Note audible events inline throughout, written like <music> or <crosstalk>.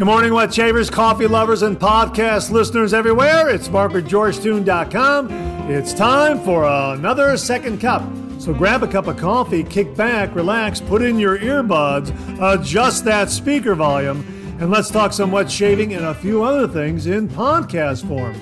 Good morning, wet shavers, coffee lovers, and podcast listeners everywhere. It's Mark with GeorgeToon.com. It's time for another second cup. So grab a cup of coffee, kick back, relax, put in your earbuds, adjust that speaker volume, and let's talk some wet shaving and a few other things in podcast form.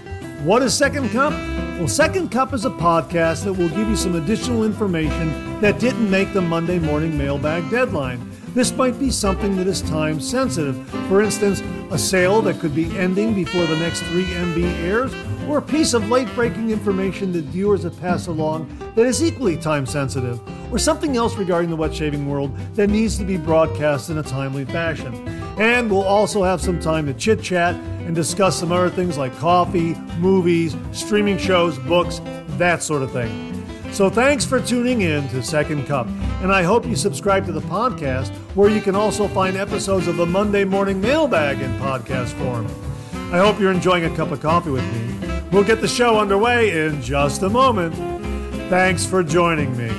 What is Second Cup? Well, Second Cup is a podcast that will give you some additional information that didn't make the Monday morning mailbag deadline. This might be something that is time sensitive. For instance, a sale that could be ending before the next 3MB airs, or a piece of late breaking information that viewers have passed along that is equally time sensitive, or something else regarding the wet shaving world that needs to be broadcast in a timely fashion. And we'll also have some time to chit chat and discuss some other things like coffee, movies, streaming shows, books, that sort of thing. So thanks for tuning in to Second Cup, and I hope you subscribe to the podcast where you can also find episodes of the Monday Morning Mailbag in podcast form. I hope you're enjoying a cup of coffee with me. We'll get the show underway in just a moment. Thanks for joining me.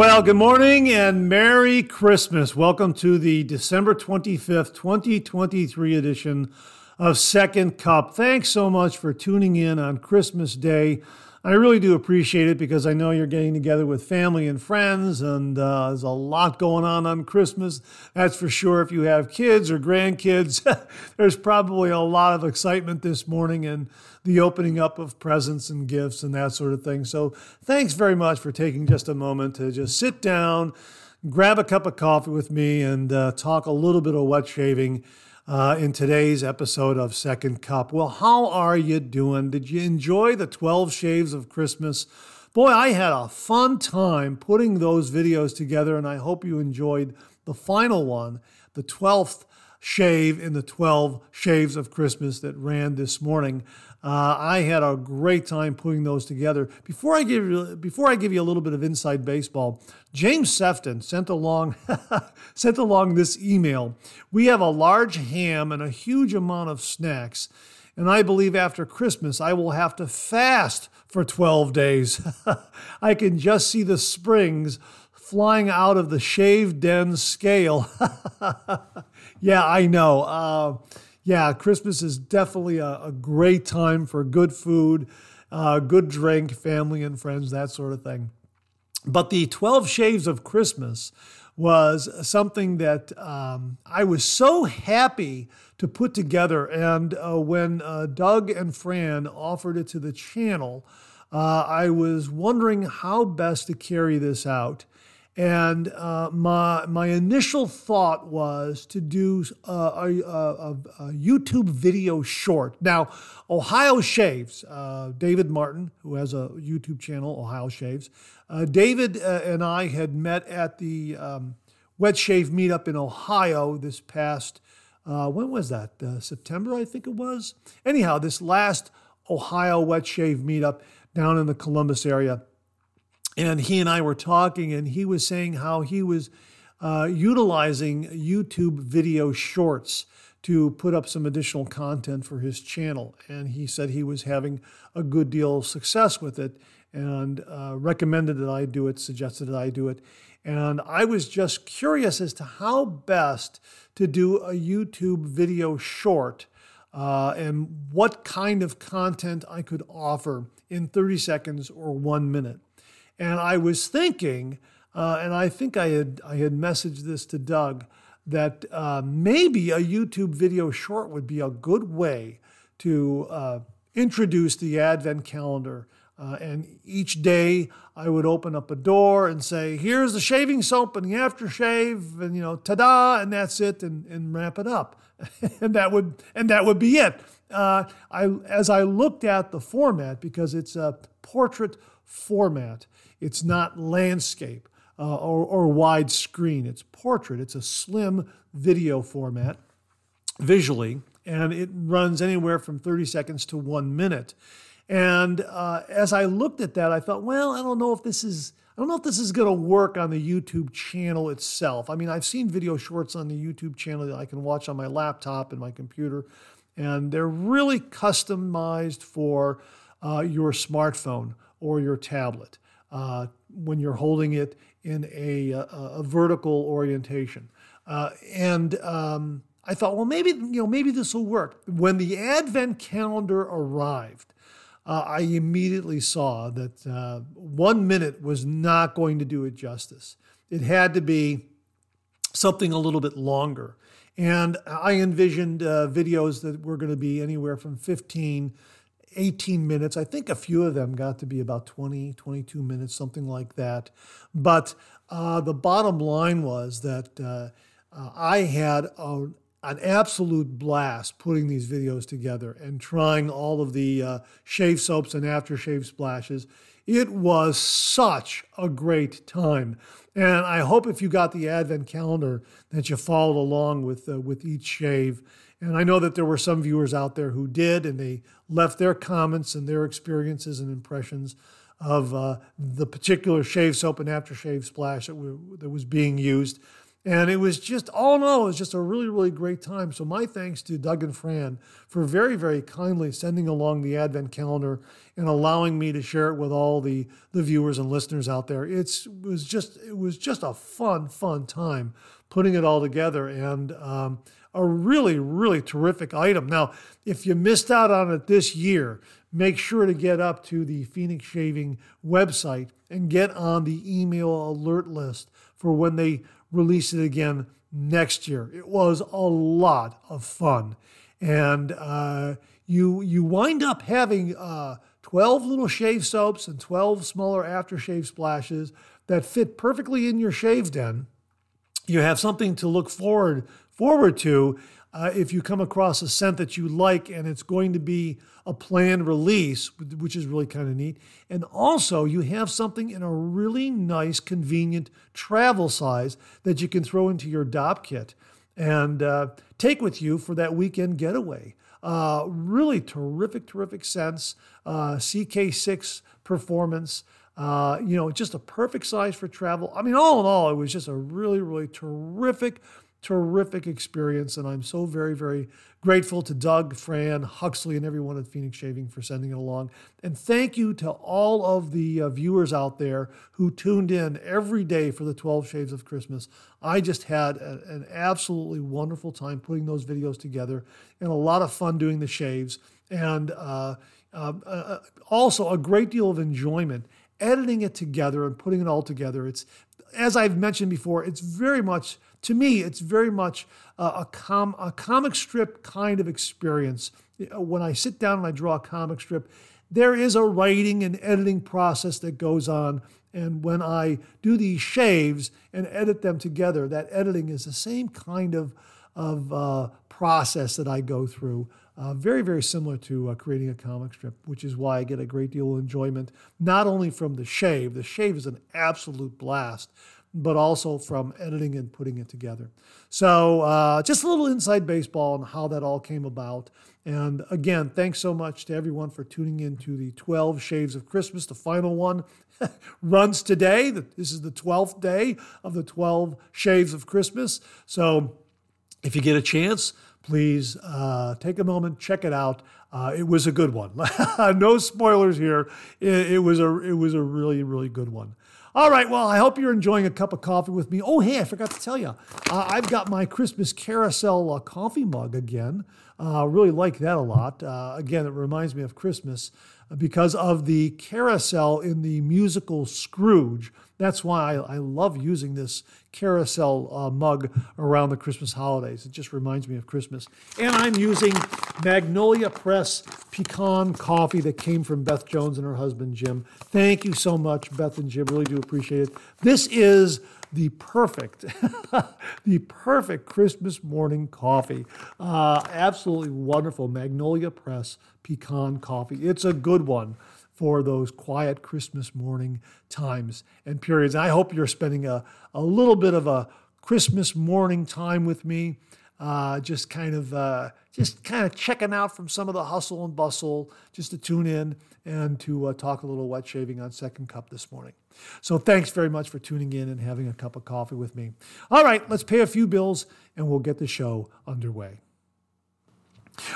Well, good morning and Merry Christmas. Welcome to the December 25th, 2023 edition of Second Cup. Thanks so much for tuning in on Christmas Day. I really do appreciate it because I know you're getting together with family and friends, and uh, there's a lot going on on Christmas. That's for sure. If you have kids or grandkids, <laughs> there's probably a lot of excitement this morning and the opening up of presents and gifts and that sort of thing. So, thanks very much for taking just a moment to just sit down, grab a cup of coffee with me, and uh, talk a little bit of wet shaving uh, in today's episode of Second Cup. Well, how are you doing? Did you enjoy the 12 shaves of Christmas? Boy, I had a fun time putting those videos together, and I hope you enjoyed the final one, the 12th shave in the 12 shaves of Christmas that ran this morning. Uh, I had a great time putting those together. Before I give you, before I give you a little bit of inside baseball, James Sefton sent along <laughs> sent along this email. We have a large ham and a huge amount of snacks, and I believe after Christmas I will have to fast for 12 days. <laughs> I can just see the springs flying out of the shaved den scale. <laughs> yeah, I know. Uh, yeah, Christmas is definitely a, a great time for good food, uh, good drink, family and friends, that sort of thing. But the 12 Shaves of Christmas was something that um, I was so happy to put together. And uh, when uh, Doug and Fran offered it to the channel, uh, I was wondering how best to carry this out. And uh, my my initial thought was to do uh, a, a, a, YouTube video short. Now, Ohio Shaves, uh, David Martin, who has a YouTube channel, Ohio Shaves, uh, David uh, and I had met at the um, Wet Shave meetup in Ohio this past, uh, when was that? September, I think it was. Anyhow, this last Ohio Wet Shave meetup down in the Columbus area and he and I were talking, and he was saying how he was uh, utilizing YouTube video shorts to put up some additional content for his channel. And he said he was having a good deal of success with it and uh, recommended that I do it, suggested that I do it. And I was just curious as to how best to do a YouTube video short uh, and what kind of content I could offer in 30 seconds or one minute. And I was thinking, uh, and I think I had I had messaged this to Doug that uh, maybe a YouTube video short would be a good way to uh, introduce the Advent calendar. Uh, and each day I would open up a door and say, "Here's the shaving soap and the aftershave, and you know, ta-da!" and that's it, and, and wrap it up, <laughs> and that would and that would be it. Uh, I as I looked at the format because it's a portrait format. It's not landscape uh, or, or widescreen. It's portrait. It's a slim video format visually, and it runs anywhere from 30 seconds to one minute. And uh, as I looked at that, I thought, well, I don't know if this is I don't know if this is going to work on the YouTube channel itself. I mean, I've seen video shorts on the YouTube channel that I can watch on my laptop and my computer, And they're really customized for uh, your smartphone or your tablet uh, when you're holding it in a, a, a vertical orientation. Uh, and um, I thought, well, maybe you know, maybe this will work. When the Advent calendar arrived, uh, I immediately saw that uh, one minute was not going to do it justice. It had to be something a little bit longer. And I envisioned uh, videos that were going to be anywhere from 15, 18 minutes. I think a few of them got to be about 20, 22 minutes, something like that. But uh, the bottom line was that uh, uh, I had a, an absolute blast putting these videos together and trying all of the uh, shave soaps and aftershave splashes. It was such a great time. And I hope if you got the advent calendar that you followed along with uh, with each shave. And I know that there were some viewers out there who did, and they left their comments and their experiences and impressions of uh, the particular shave soap and aftershave splash that, we, that was being used. And it was just, all in all, it was just a really, really great time. So, my thanks to Doug and Fran for very, very kindly sending along the Advent calendar and allowing me to share it with all the, the viewers and listeners out there. It's, it was just, it was just a fun, fun time putting it all together and um, a really, really terrific item. Now, if you missed out on it this year, make sure to get up to the Phoenix Shaving website and get on the email alert list for when they release it again next year. It was a lot of fun. And uh, you, you wind up having uh, 12 little shave soaps and 12 smaller aftershave splashes that fit perfectly in your shave den. You have something to look forward forward to uh, if you come across a scent that you like and it's going to be a planned release, which is really kind of neat. And also, you have something in a really nice, convenient travel size that you can throw into your Dopp kit and uh, take with you for that weekend getaway. Uh, really terrific, terrific scents. Uh, CK6 performance. Uh, you know, just a perfect size for travel. I mean, all in all, it was just a really, really terrific terrific experience. And I'm so very, very grateful to Doug, Fran, Huxley, and everyone at Phoenix Shaving for sending it along. And thank you to all of the uh, viewers out there who tuned in every day for the 12 Shaves of Christmas. I just had a, an absolutely wonderful time putting those videos together and a lot of fun doing the shaves. And uh, uh, uh also a great deal of enjoyment editing it together and putting it all together. It's, as I've mentioned before, it's very much to me, it's very much a, com- a comic strip kind of experience. When I sit down and I draw a comic strip, there is a writing and editing process that goes on. And when I do these shaves and edit them together, that editing is the same kind of, of uh, process that I go through. Uh, very, very similar to uh, creating a comic strip, which is why I get a great deal of enjoyment, not only from the shave, the shave is an absolute blast, but also from editing and putting it together. So, uh, just a little inside baseball on how that all came about. And again, thanks so much to everyone for tuning in to the 12 Shaves of Christmas. The final one <laughs> runs today. This is the 12th day of the 12 Shaves of Christmas. So, if you get a chance, please uh, take a moment, check it out. Uh, it was a good one. <laughs> no spoilers here. It, it, was a it was a really really good one. All right, well, I hope you're enjoying a cup of coffee with me. Oh, hey, I forgot to tell you, uh, I've got my Christmas carousel uh, coffee mug again. Uh, really like that a lot. Uh, again, it reminds me of Christmas because of the carousel in the musical Scrooge. That's why I, I love using this carousel uh, mug around the Christmas holidays. It just reminds me of Christmas. And I'm using Magnolia Press pecan coffee that came from Beth Jones and her husband Jim. Thank you so much, Beth and Jim. Really do appreciate it. This is the perfect, <laughs> the perfect Christmas morning coffee. Uh, absolutely wonderful Magnolia Press pecan coffee. It's a good one for those quiet Christmas morning times and periods. I hope you're spending a, a little bit of a Christmas morning time with me, uh, just kind of uh, just kind of checking out from some of the hustle and bustle, just to tune in and to uh, talk a little wet shaving on Second Cup this morning. So thanks very much for tuning in and having a cup of coffee with me. All right, let's pay a few bills and we'll get the show underway.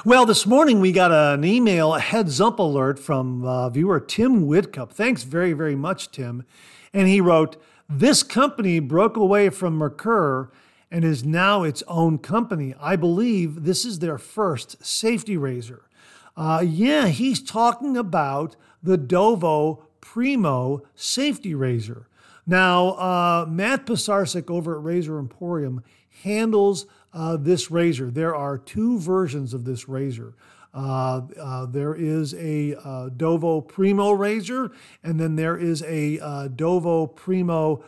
Well, this morning we got an email, a heads up alert from uh, viewer Tim Whitcup. Thanks very, very much, Tim. And he wrote, This company broke away from Merkur and is now its own company. I believe this is their first safety razor. Uh, yeah, he's talking about the Dovo Primo safety razor. Now, uh, Matt Pisarcik over at Razor Emporium handles uh, this razor. There are two versions of this razor. Uh, uh, there is a uh, Dovo Primo razor, and then there is a uh, Dovo Primo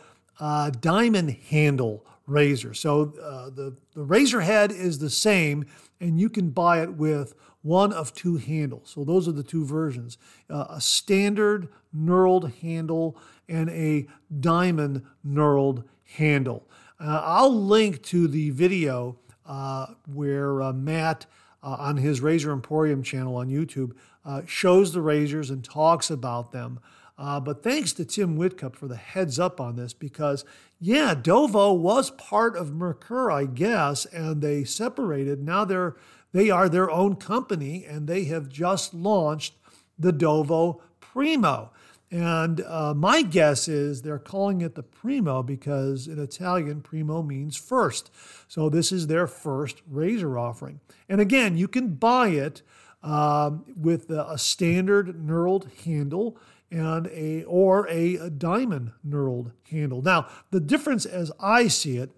diamond handle razor. So the, the razor head is the same, and you can buy it with one of two handles. So those are the two versions a standard knurled handle and a diamond knurled handle. Uh, I'll link to the video uh, where uh, Matt uh, on his Razor Emporium channel on YouTube uh, shows the razors and talks about them. Uh, but thanks to Tim Whitcup for the heads up on this because, yeah, Dovo was part of Merkur, I guess, and they separated. Now they're they are their own company and they have just launched the Dovo Primo. And uh, my guess is they're calling it the primo because in Italian, primo means first. So this is their first razor offering. And again, you can buy it um, with a standard knurled handle and a or a, diamond knurled handle. Now, the difference as I see it,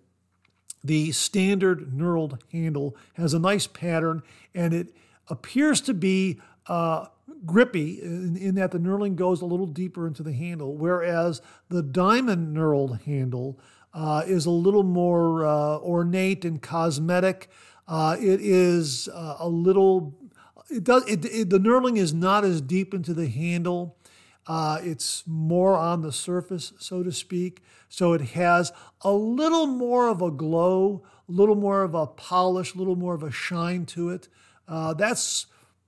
the standard knurled handle has a nice pattern and it appears to be uh, grippy in, in, that the knurling goes a little deeper into the handle, whereas the diamond knurled handle uh, is a little more uh, ornate and cosmetic. Uh, it is uh, a little. It does. It, it, the knurling is not as deep into the handle. Uh, it's more on the surface, so to speak. So it has a little more of a glow, a little more of a polish, a little more of a shine to it. Uh, that's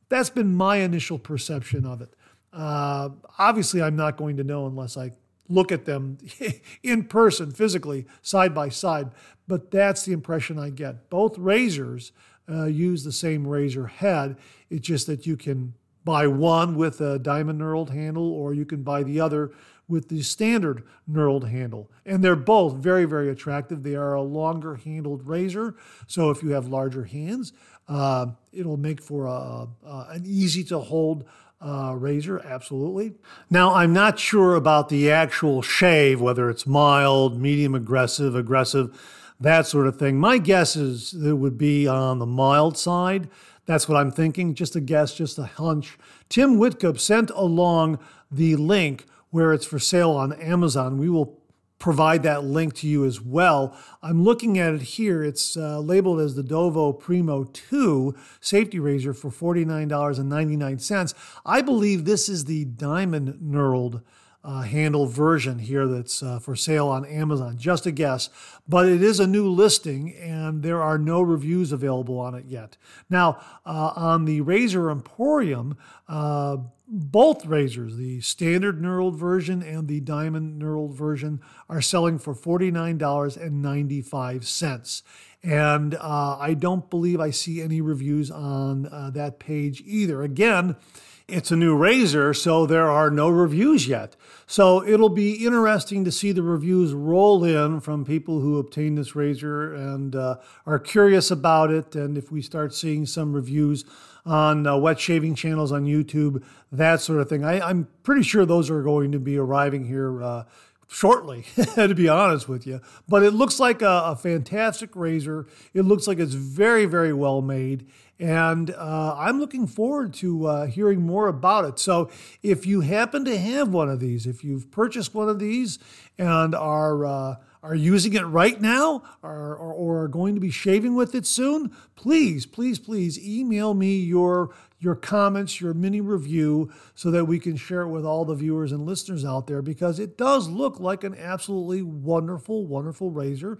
that's been my initial perception of it. Uh, obviously, I'm not going to know unless I look at them <laughs> in person, physically, side by side. But that's the impression I get. Both razors uh, use the same razor head. It's just that you can buy one with a diamond knurled handle, or you can buy the other with the standard knurled handle. And they're both very, very attractive. They are a longer handled razor. So if you have larger hands, uh, it'll make for a, an easy to hold uh, razor, absolutely. Now, I'm not sure about the actual shave, whether it's mild, medium aggressive, aggressive, that sort of thing. My guess is it would be on the mild side. That's what I'm thinking. Just a guess, just a hunch. Tim Whitcup sent along the link where it's for sale on Amazon. We will provide that link to you as well. I'm looking at it here. It's uh, labeled as the Dovo Primo 2 safety razor for $49.99. I believe this is the diamond knurled uh, handle version here that's uh, for sale on Amazon. Just a guess, but it is a new listing and there are no reviews available on it yet. Now, uh, on the Razor Emporium, uh, both razors, the standard knurled version and the diamond knurled version, are selling for $49.95. And uh, I don't believe I see any reviews on uh, that page either. Again, it's a new razor, so there are no reviews yet. So it'll be interesting to see the reviews roll in from people who obtain this razor and uh, are curious about it. And if we start seeing some reviews on uh, wet shaving channels on YouTube, that sort of thing, I, am pretty sure those are going to be arriving here uh, shortly, <laughs> to be honest with you. But it looks like a, a, fantastic razor. It looks like it's very, very well made. And uh, I'm looking forward to uh, hearing more about it. So, if you happen to have one of these, if you've purchased one of these and are uh, are using it right now or, or, or, are going to be shaving with it soon, please, please, please email me your your comments, your mini review, so that we can share it with all the viewers and listeners out there because it does look like an absolutely wonderful, wonderful razor.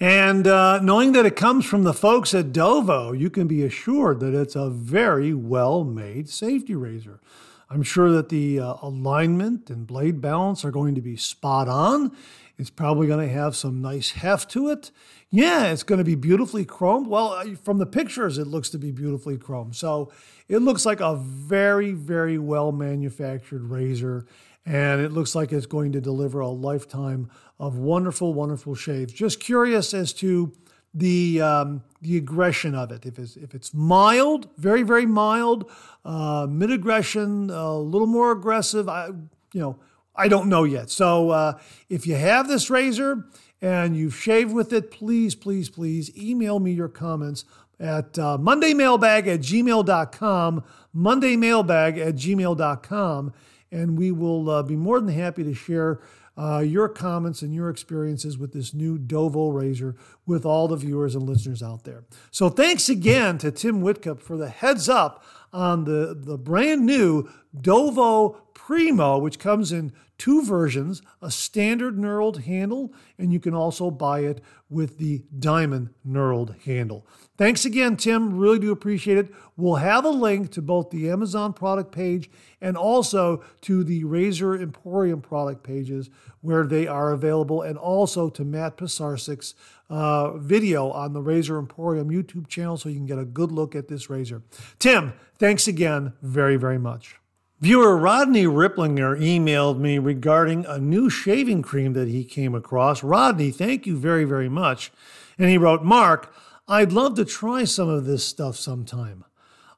And uh, knowing that it comes from the folks at Dovo, you can be assured that it's a very well made safety razor. I'm sure that the uh, alignment and blade balance are going to be spot on. It's probably going to have some nice heft to it. Yeah, it's going to be beautifully chromed. Well, from the pictures, it looks to be beautifully chromed. So it looks like a very, very well manufactured razor. And it looks like it's going to deliver a lifetime of wonderful, wonderful shaves. Just curious as to the um, the aggression of it. If it's if it's mild, very very mild, uh, mid aggression, a little more aggressive. I you know I don't know yet. So uh, if you have this razor and you've shaved with it, please please please email me your comments at uh, mondaymailbag at gmail.com, mondaymailbag at gmail.com, and we will uh, be more than happy to share uh, your comments and your experiences with this new Dovo razor with all the viewers and listeners out there. So thanks again to Tim Whitcup for the heads up on the, the brand new Dovo Primo, which comes in two versions a standard knurled handle, and you can also buy it with the diamond knurled handle. Thanks again, Tim. Really do appreciate it. We'll have a link to both the Amazon product page and also to the Razor Emporium product pages where they are available, and also to Matt Pisarcik's uh, video on the Razor Emporium YouTube channel so you can get a good look at this razor. Tim, thanks again very, very much. Viewer Rodney Ripplinger emailed me regarding a new shaving cream that he came across. Rodney, thank you very, very much. And he wrote, Mark, I'd love to try some of this stuff sometime.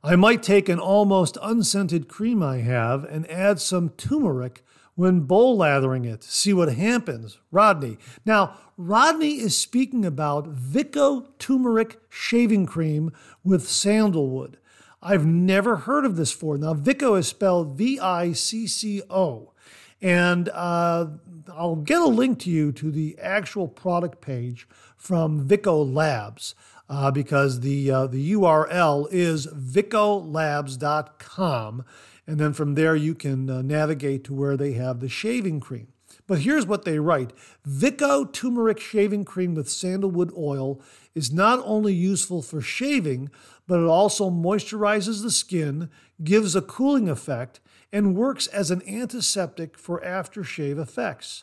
I might take an almost unscented cream I have and add some turmeric when bowl lathering it. See what happens. Rodney. Now, Rodney is speaking about Vicco turmeric shaving cream with sandalwood. I've never heard of this before. Now, Vicco is spelled V I C C O. And uh, I'll get a link to you to the actual product page from Vicco Labs uh, because the, uh, the URL is viccolabs.com. And then from there, you can uh, navigate to where they have the shaving cream. But here's what they write Vicco turmeric shaving cream with sandalwood oil is not only useful for shaving, but it also moisturizes the skin, gives a cooling effect, and works as an antiseptic for aftershave effects.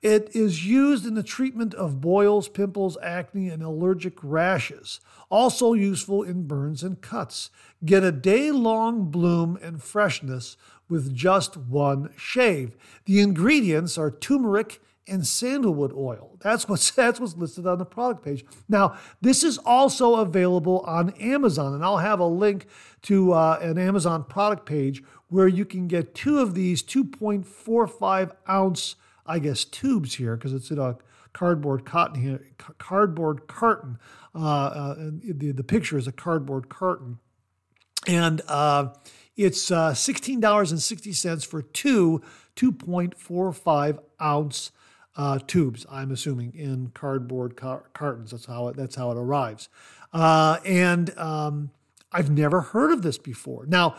It is used in the treatment of boils, pimples, acne, and allergic rashes. Also useful in burns and cuts. Get a day long bloom and freshness with just one shave. The ingredients are turmeric and sandalwood oil. That's what's <laughs> that's what's listed on the product page. Now, this is also available on Amazon, and I'll have a link to uh, an Amazon product page where you can get two of these 2.45 ounce, I guess, tubes here because it's in a cardboard cotton here, cardboard carton. Uh, uh, the the picture is a cardboard carton, and uh, it's uh, $16.60 for two 2.45 ounce uh, tubes, I'm assuming, in cardboard car- cartons. That's how it, that's how it arrives. Uh, and um, I've never heard of this before. Now,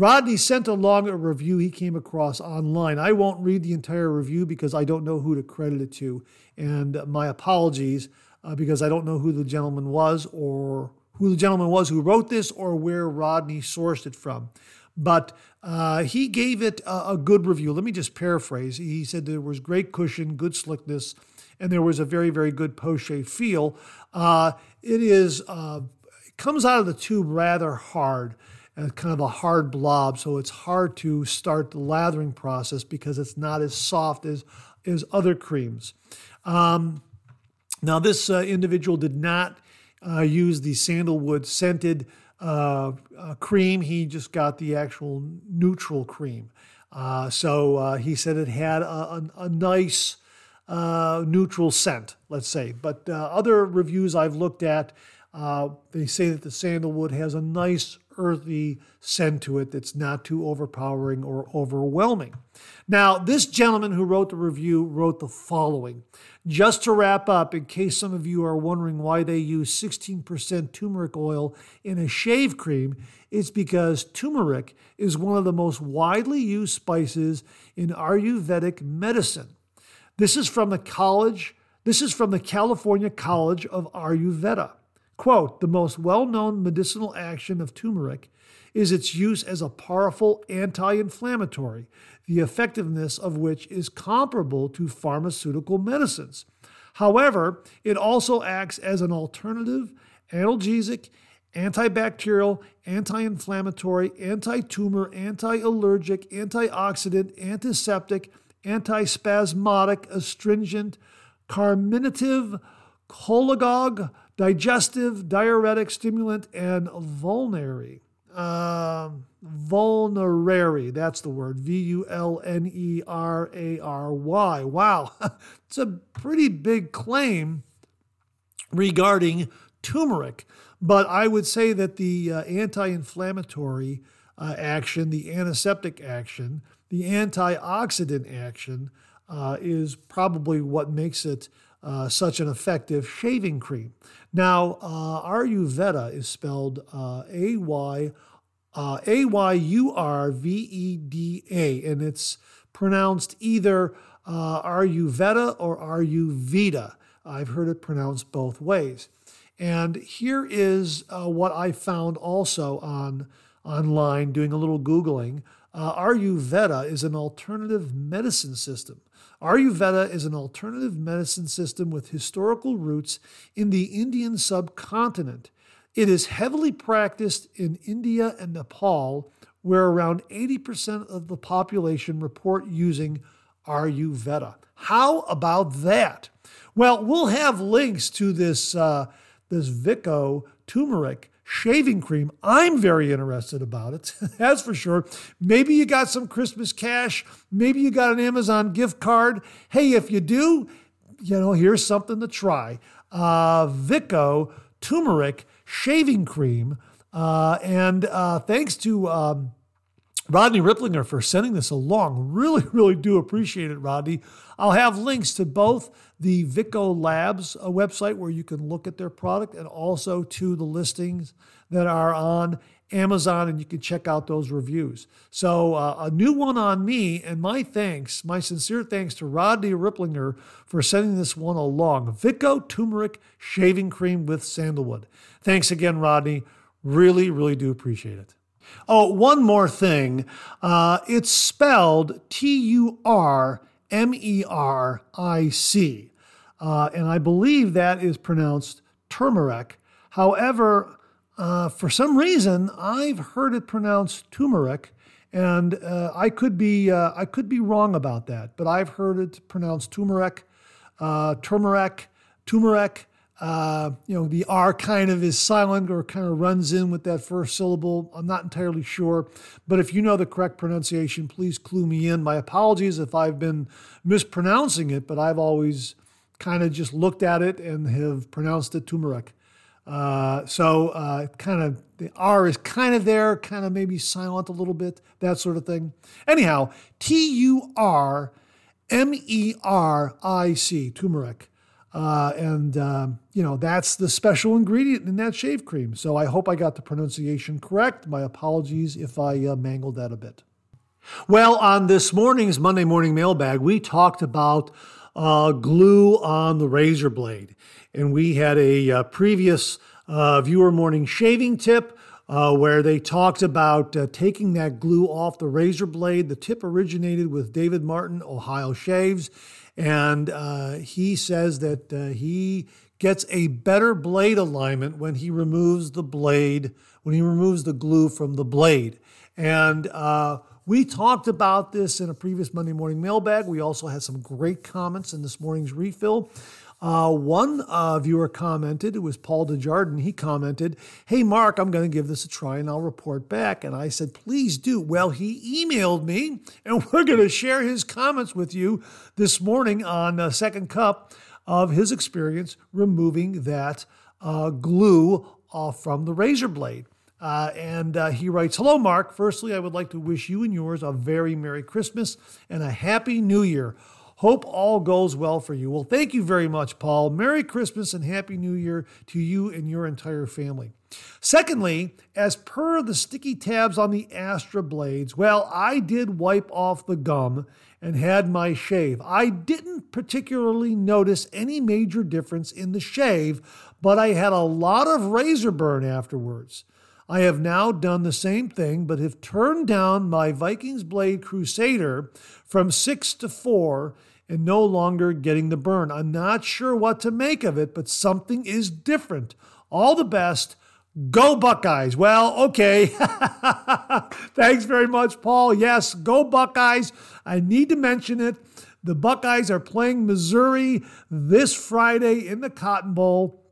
Rodney sent along a review he came across online. I won't read the entire review because I don't know who to credit it to. And my apologies uh, because I don't know who the gentleman was or who the gentleman was who wrote this or where Rodney sourced it from. But uh, he gave it a, a, good review. Let me just paraphrase. He said there was great cushion, good slickness, and there was a very, very good shave feel. Uh, it is uh, it comes out of the tube rather hard, kind of a hard blob, so it's hard to start the lathering process because it's not as soft as as other creams. Um, now, this uh, individual did not uh, used the sandalwood scented uh, uh, cream. He just got the actual neutral cream. Uh, so uh, he said it had a, a, a nice neutral scent, let's say. But other reviews I've looked at, Uh, they say that the sandalwood has a nice earthy scent to it that's not too overpowering or overwhelming. Now, this gentleman who wrote the review wrote the following just to wrap up, in case some of you are wondering why they use 16% turmeric oil in a shave cream, it's because turmeric is one of the most widely used spices in Ayurvedic medicine. This is from the college, this is from the California College of Ayurveda. Quote, the most well known medicinal action of turmeric is its use as a powerful anti inflammatory, the effectiveness of which is comparable to pharmaceutical medicines. However, it also acts as an alternative, analgesic, antibacterial, anti inflammatory, anti tumor, anti allergic, antioxidant, antiseptic, antispasmodic, astringent, carminative, cholagogue, digestive, diuretic, stimulant, and vulnerary. Uh, vulnerary, that's the word. V U L N E R A R Y. Wow, <laughs> it's a pretty big claim regarding turmeric. But I would say that the uh, anti inflammatory uh, action, the antiseptic action, the antioxidant action uh, is probably what makes it uh, such an effective shaving cream. Now, uh, Ayurveda is spelled uh, A Y A Y U R V E D A, and it's pronounced either uh, Ayurveda or Ayurveda. I've heard it pronounced both ways. And here is uh, what I found also on online doing a little Googling. Uh, Ayurveda is an alternative medicine system. Ayurveda is an alternative medicine system with historical roots in the Indian subcontinent. It is heavily practiced in India and Nepal, where around 80% of the population report using Ayurveda. How about that? Well, we'll have links to this. Uh, this Vicco turmeric shaving cream. I'm very interested about it, <laughs> that's for sure. Maybe you got some Christmas cash. Maybe you got an Amazon gift card. Hey, if you do, you know, here's something to try. Uh, Vicco turmeric shaving cream. Uh, and uh, thanks to um, Rodney Ripplinger for sending this along. Really, <laughs> really do appreciate it, Rodney. I'll have links to both the Vicco Labs uh, website where you can look at their product and also to the listings that are on Amazon and you can check out those reviews. So, uh, a new one on me, and my thanks, my sincere thanks to Rodney Ripplinger for sending this one along. Vicco Turmeric Shaving Cream with Sandalwood. Thanks again, Rodney. Really, really do appreciate it. Oh, one more thing. Uh, it's spelled T U R M E R I C. Uh, and I believe that is pronounced turmeric. However, uh, for some reason, I've heard it pronounced turmeric, and uh, I could be uh, I could be wrong about that. But I've heard it pronounced turmeric, uh, turmeric, turmeric. Uh, you know, the R kind of is silent or kind of runs in with that first syllable. I'm not entirely sure. But if you know the correct pronunciation, please clue me in. My apologies if I've been mispronouncing it, but I've always kind of just looked at it and have pronounced it turmeric. Uh, so uh, kind of the R is kind of there, kind of maybe silent a little bit, that sort of thing. Anyhow, T U R M E R I C, turmeric. Uh, and, um, you know, that's the special ingredient in that shave cream. So I hope I got the pronunciation correct. My apologies if I uh, mangled that a bit. Well, on this morning's Monday Morning Mailbag, we talked about uh, glue on the razor blade. And we had a uh, previous uh, viewer morning shaving tip uh, where they talked about uh, taking that glue off the razor blade. The tip originated with David Martin, Ohio Shaves. And uh, he says that uh, he gets a better blade alignment when he removes the blade, when he removes the glue from the blade. And uh, we talked about this in a previous Monday morning mailbag. We also had some great comments in this morning's refill. Uh, one uh, viewer commented, it was Paul DeJardin. He commented, Hey, Mark, I'm going to give this a try and I'll report back. And I said, Please do. Well, he emailed me, and <laughs> we're going to share his comments with you this morning on uh, Second Cup of his experience removing that uh, glue off from the razor blade. Uh, and uh, he writes Hello, Mark. Firstly, I would like to wish you and yours a very Merry Christmas and a Happy New Year. Hope all goes well for you. Well, thank you very much, Paul. Merry Christmas and Happy New Year to you and your entire family. Secondly, as per the sticky tabs on the Astra blades, well, I did wipe off the gum and had my shave. I didn't particularly notice any major difference in the shave, but I had a lot of razor burn afterwards. I have now done the same thing, but have turned down my Vikings Blade Crusader from six to four and no longer getting the burn. I'm not sure what to make of it, but something is different. All the best. Go Buckeyes. Well, okay. <laughs> Thanks very much, Paul. Yes, go Buckeyes. I need to mention it. The Buckeyes are playing Missouri this Friday in the Cotton Bowl.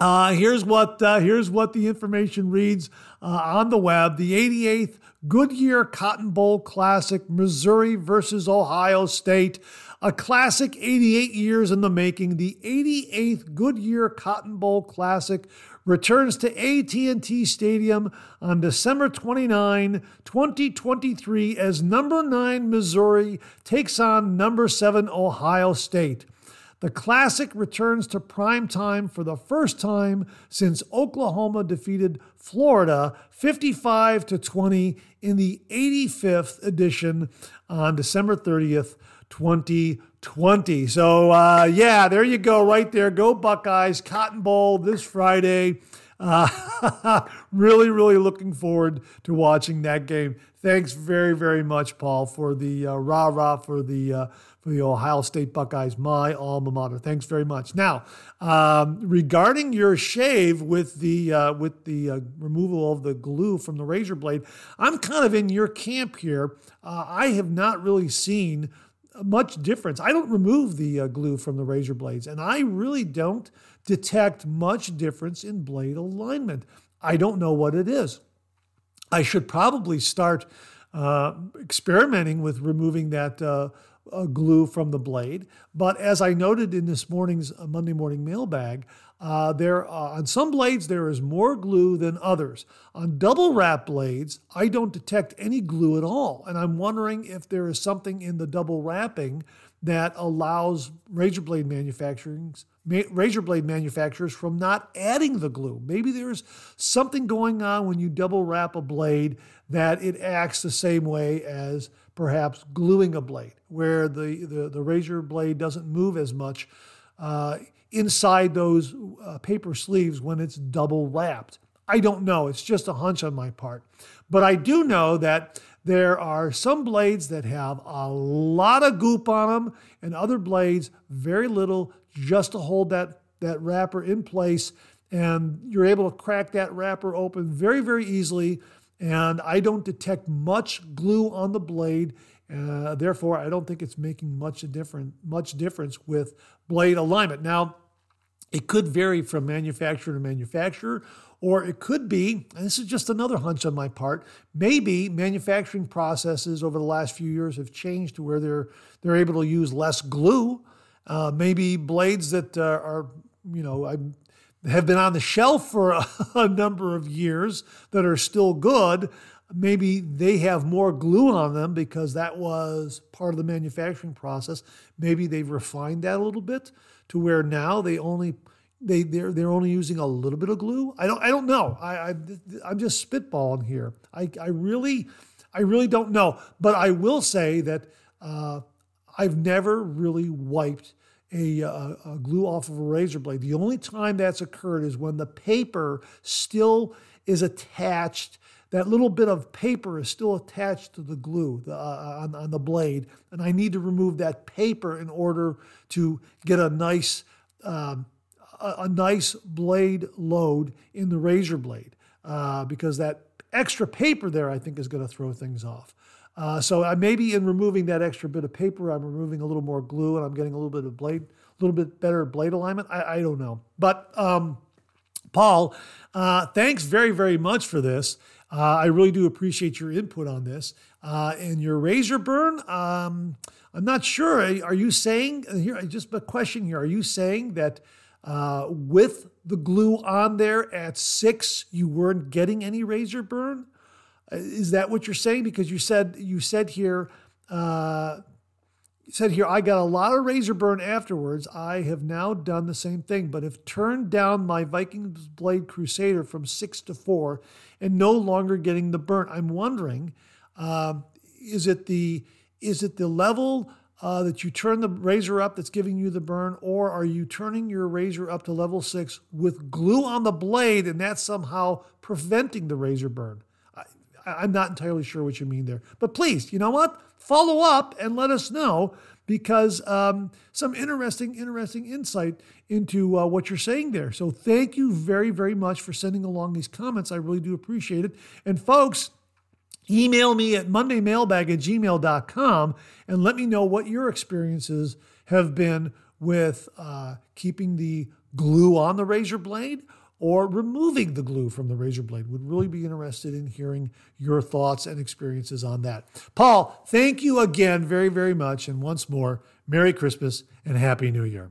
Uh, here's what uh, here's what the information reads uh, on the web. The 88th Goodyear Cotton Bowl Classic, Missouri versus Ohio State. A classic 88 years in the making. The 88th Goodyear Cotton Bowl Classic returns to AT&T Stadium on December 29, 2023 as number 9 Missouri takes on number 7 Ohio State. The Classic returns to prime time for the first time since Oklahoma defeated Florida 55 to 20 in the 85th edition on December 30th, 2020. So, uh, yeah, there you go, right there. Go Buckeyes, Cotton Bowl this Friday. Uh, <laughs> really, really looking forward to watching that game. Thanks very, very much, Paul, for the uh, rah rah for the uh, for the Ohio State Buckeyes, my alma mater. Thanks very much. Now, um, regarding your shave with the uh, with the uh, removal of the glue from the razor blade, I'm kind of in your camp here. Uh, I have not really seen much difference. I don't remove the uh, glue from the razor blades, and I really don't detect much difference in blade alignment. I don't know what it is. I should probably start uh, experimenting with removing that uh, glue from the blade. But as I noted in this morning's uh, Monday morning mailbag, uh, there uh, on some blades there is more glue than others. On double wrap blades, I don't detect any glue at all, and I'm wondering if there is something in the double wrapping that allows razor blade manufacturers razor blade manufacturers from not adding the glue. Maybe there's something going on when you double wrap a blade that it acts the same way as perhaps gluing a blade, where the, the, the razor blade doesn't move as much uh, inside those uh, paper sleeves when it's double wrapped. I don't know. It's just a hunch on my part. But I do know that there are some blades that have a lot of goop on them, and other blades, very little, just to hold that, that wrapper in place. And you're able to crack that wrapper open very, very easily and I don't detect much glue on the blade. Uh, therefore, I don't think it's making much a different much difference with blade alignment. Now, it could vary from manufacturer to manufacturer, or it could be, and this is just another hunch on my part, maybe manufacturing processes over the last few years have changed to where they're they're able to use less glue. Uh, maybe blades that uh, are, you know, I'm have been on the shelf for a, <laughs> a number of years that are still good. Maybe they have more glue on them because that was part of the manufacturing process. Maybe they've refined that a little bit to where now they only they they're they're only using a little bit of glue. I don't I don't know. I, I I'm just spitballing here. I I really I really don't know. But I will say that uh, I've never really wiped a, a, a, glue off of a razor blade. The only time that's occurred is when the paper still is attached. That little bit of paper is still attached to the glue the, uh, on, on the blade, and I need to remove that paper in order to get a nice um, a, a, nice blade load in the razor blade uh, because that extra paper there I think is going to throw things off. Uh, so I maybe in removing that extra bit of paper, I'm removing a little more glue and I'm getting a little bit of blade, a little bit better blade alignment. I, I don't know. But um, Paul, uh, thanks very, very much for this. Uh, I really do appreciate your input on this. Uh, and your razor burn, um, I'm not sure. Are you saying, here, just a question here, are you saying that uh, with the glue on there at six, you weren't getting any razor burn? Is that what you're saying? Because you said you said here, uh, said here, I got a lot of razor burn afterwards. I have now done the same thing, but have turned down my Vikings Blade Crusader from six to four, and no longer getting the burn. I'm wondering, uh, is it the Is it the level uh, that you turn the razor up that's giving you the burn, or are you turning your razor up to level six with glue on the blade and that's somehow preventing the razor burn? I'm not entirely sure what you mean there. But please, you know what? Follow up and let us know because um, some interesting, interesting insight into uh, what you're saying there. So thank you very, very much for sending along these comments. I really do appreciate it. And folks, email me at mondaymailbag at gmail.com and let me know what your experiences have been with uh, keeping the glue on the razor blade or removing the glue from the razor blade. Would really be interested in hearing your thoughts and experiences on that. Paul, thank you again very, very much. And once more, Merry Christmas and Happy New Year.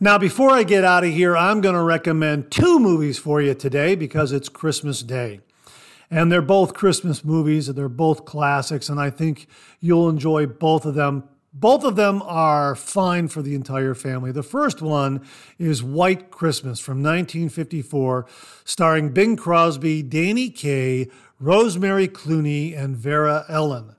Now, before I get out of here, I'm going to recommend two movies for you today because it's Christmas Day. And they're both Christmas movies and they're both classics, and I think you'll enjoy both of them both of them are fine for the entire family. The first one is White Christmas from 1954, starring Bing Crosby, Danny Kaye, Rosemary Clooney, and Vera Ellen.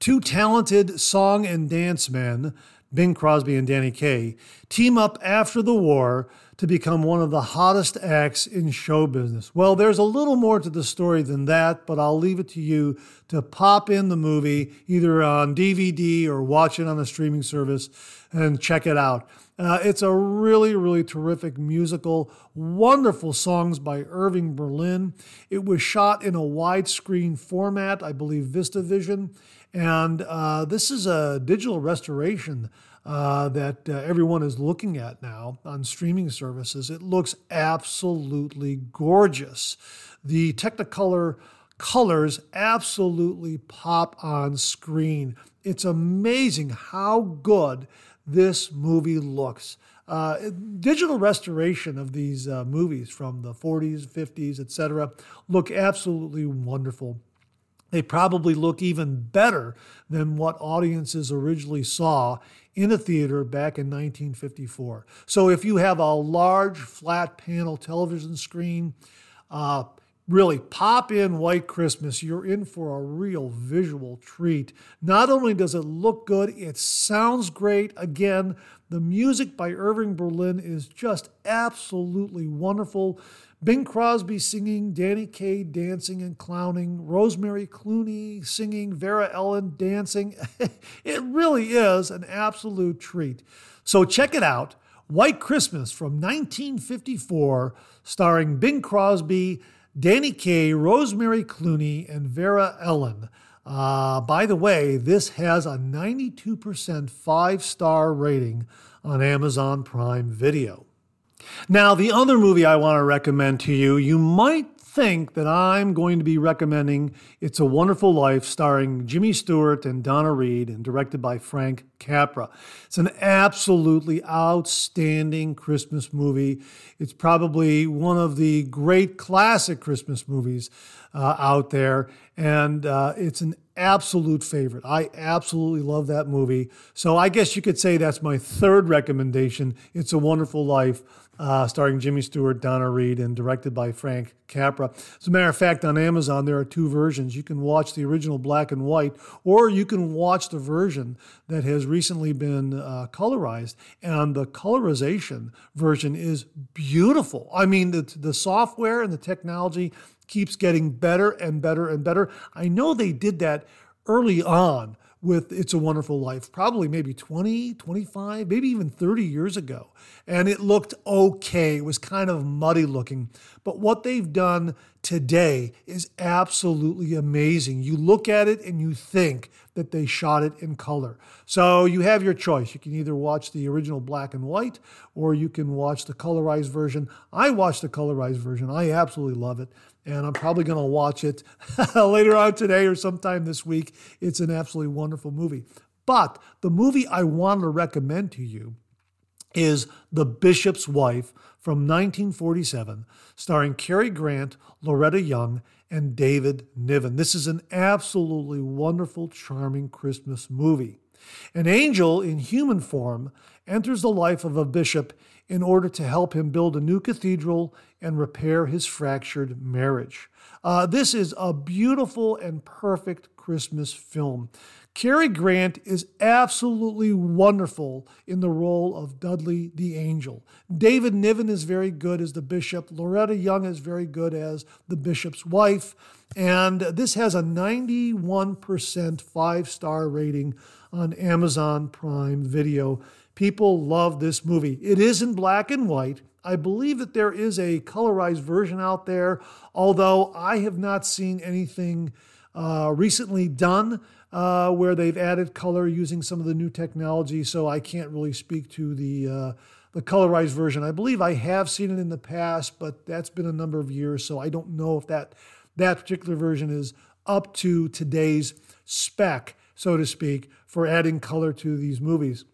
Two talented song and dance men, Bing Crosby and Danny Kaye, team up after the war to become one of the hottest acts in show business. Well, there's a little more to the story than that, but I'll leave it to you to pop in the movie either on DVD or watch it on a streaming service and check it out. Uh, it's a really, really terrific musical, wonderful songs by Irving Berlin. It was shot in a widescreen format, I believe VistaVision, and uh, this is a digital restoration uh, that uh, everyone is looking at now on streaming services. It looks absolutely gorgeous. The Technicolor colors absolutely pop on screen. It's amazing how good this movie looks. Uh, digital restoration of these uh, movies from the 40s, 50s, etc., look absolutely wonderful. They probably look even better than what audiences originally saw in a theater back in 1954. So if you have a large flat panel television screen, uh, really pop in White Christmas. You're in for a real visual treat. Not only does it look good, it sounds great. Again, the music by Irving Berlin is just absolutely wonderful. Bing Crosby singing, Danny Kaye dancing and clowning, Rosemary Clooney singing, Vera Ellen dancing. <laughs> it really is an absolute treat. So check it out White Christmas from 1954, starring Bing Crosby, Danny Kaye, Rosemary Clooney, and Vera Ellen. Uh, by the way, this has a 92% five star rating on Amazon Prime Video. Now, the other movie I want to recommend to you, you might think that I'm going to be recommending It's a Wonderful Life, starring Jimmy Stewart and Donna Reed, and directed by Frank Capra. It's an absolutely outstanding Christmas movie. It's probably one of the great classic Christmas movies uh, out there, and uh, it's an absolute favorite. I absolutely love that movie. So I guess you could say that's my third recommendation. It's a Wonderful Life uh, starring Jimmy Stewart, Donna Reed, and directed by Frank Capra. As a matter of fact, on Amazon, there are two versions. You can watch the original black and white, or you can watch the version that has recently been uh, colorized. And the colorization version is beautiful. I mean, the, the software and the technology keeps getting better and better and better. I know they did that early on with It's a Wonderful Life, probably maybe 20, 25, maybe even 30 years ago. And it looked okay. It was kind of muddy looking. But what they've done today is absolutely amazing. You look at it and you think that they shot it in color. So you have your choice. You can either watch the original black and white or you can watch the colorized version. I watched the colorized version. I absolutely love it and I'm probably going to watch it <laughs> later on today or sometime this week. It's an absolutely wonderful movie. But the movie I want to recommend to you is The Bishop's Wife from 1947, starring Cary Grant, Loretta Young, and David Niven. This is an absolutely wonderful, charming Christmas movie. An angel in human form enters the life of a bishop in order to help him build a new cathedral and repair his fractured marriage. Uh, this is a beautiful and perfect Christmas film. Cary Grant is absolutely wonderful in the role of Dudley the Angel. David Niven is very good as the bishop. Loretta Young is very good as the bishop's wife. And this has a 91% five star rating on Amazon Prime Video. People love this movie. It is in black and white. I believe that there is a colorized version out there, although I have not seen anything uh, recently done uh, where they've added color using some of the new technology. So I can't really speak to the uh, the colorized version. I believe I have seen it in the past, but that's been a number of years, so I don't know if that that particular version is up to today's spec, so to speak, for adding color to these movies.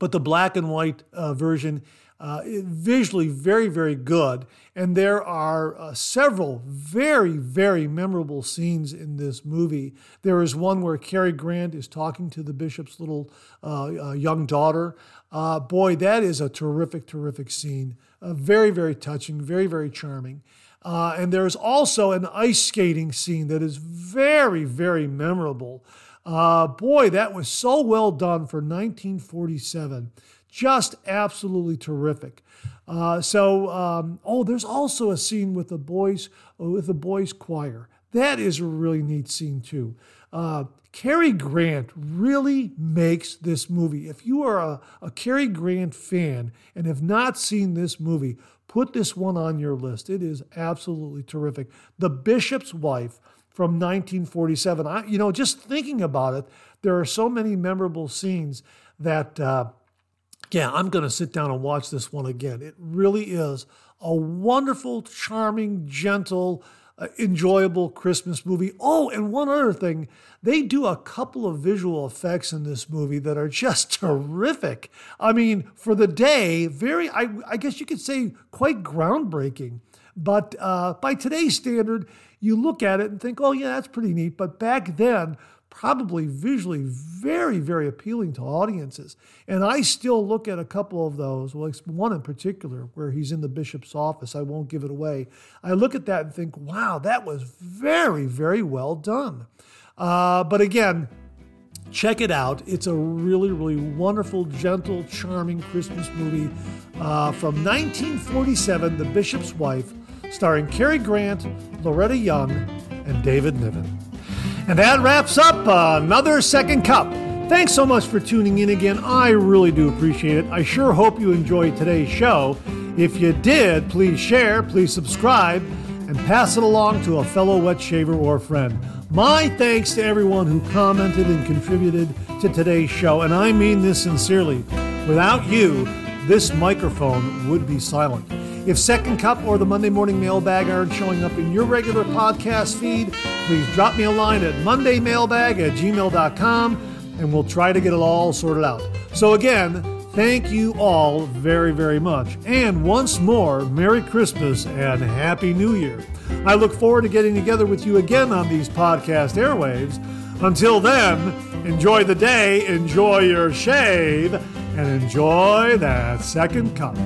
But the black and white uh, version uh, visually very, very good. And there are uh, several very, very memorable scenes in this movie. There is one where Cary Grant is talking to the bishop's little uh, uh young daughter. Uh, boy, that is a terrific, terrific scene. Very, very touching, very, very charming. and there's also an ice skating scene that is very, very memorable. Boy, that was so well done for 1947 just absolutely terrific. Uh, so, um, oh, there's also a scene with the boys with the boys choir. That is a really neat scene too. Uh, Cary Grant really makes this movie. If you are a, a Cary Grant fan and have not seen this movie, put this one on your list. It is absolutely terrific. The Bishop's Wife from 1947. I, you know, just thinking about it, there are so many memorable scenes that. Uh, yeah, I'm going to sit down and watch this one again. It really is a wonderful, charming, gentle, uh, enjoyable Christmas movie. Oh, and one other thing, they do a couple of visual effects in this movie that are just <laughs> terrific. I mean, for the day, very, I, I guess you could say, quite groundbreaking. But uh, by today's standard, you look at it and think, oh, yeah, that's pretty neat. But back then, probably visually very, very appealing to audiences. And I still look at a couple of those, well, one in particular where he's in the bishop's office. I won't give it away. I look at that and think, wow, that was very, very well done. Uh, but again, check it out. It's a really, really wonderful, gentle, charming Christmas movie uh, from 1947, The Bishop's Wife, starring Cary Grant, Loretta Young, and David Niven. And that wraps up another Second Cup. Thanks so much for tuning in again. I really do appreciate it. I sure hope you enjoyed today's show. If you did, please share, please subscribe, and pass it along to a fellow wet shaver or friend. My thanks to everyone who commented and contributed to today's show, and I mean this sincerely. Without you, this microphone would be silent. If Second Cup or the Monday Morning Mailbag aren't showing up in your regular podcast feed, please drop me a line at mondaymailbag at gmail.com and we'll try to get it all sorted out. So, again, thank you all very, very much. And once more, Merry Christmas and Happy New Year. I look forward to getting together with you again on these podcast airwaves. Until then, enjoy the day, enjoy your shave, and enjoy that second cup.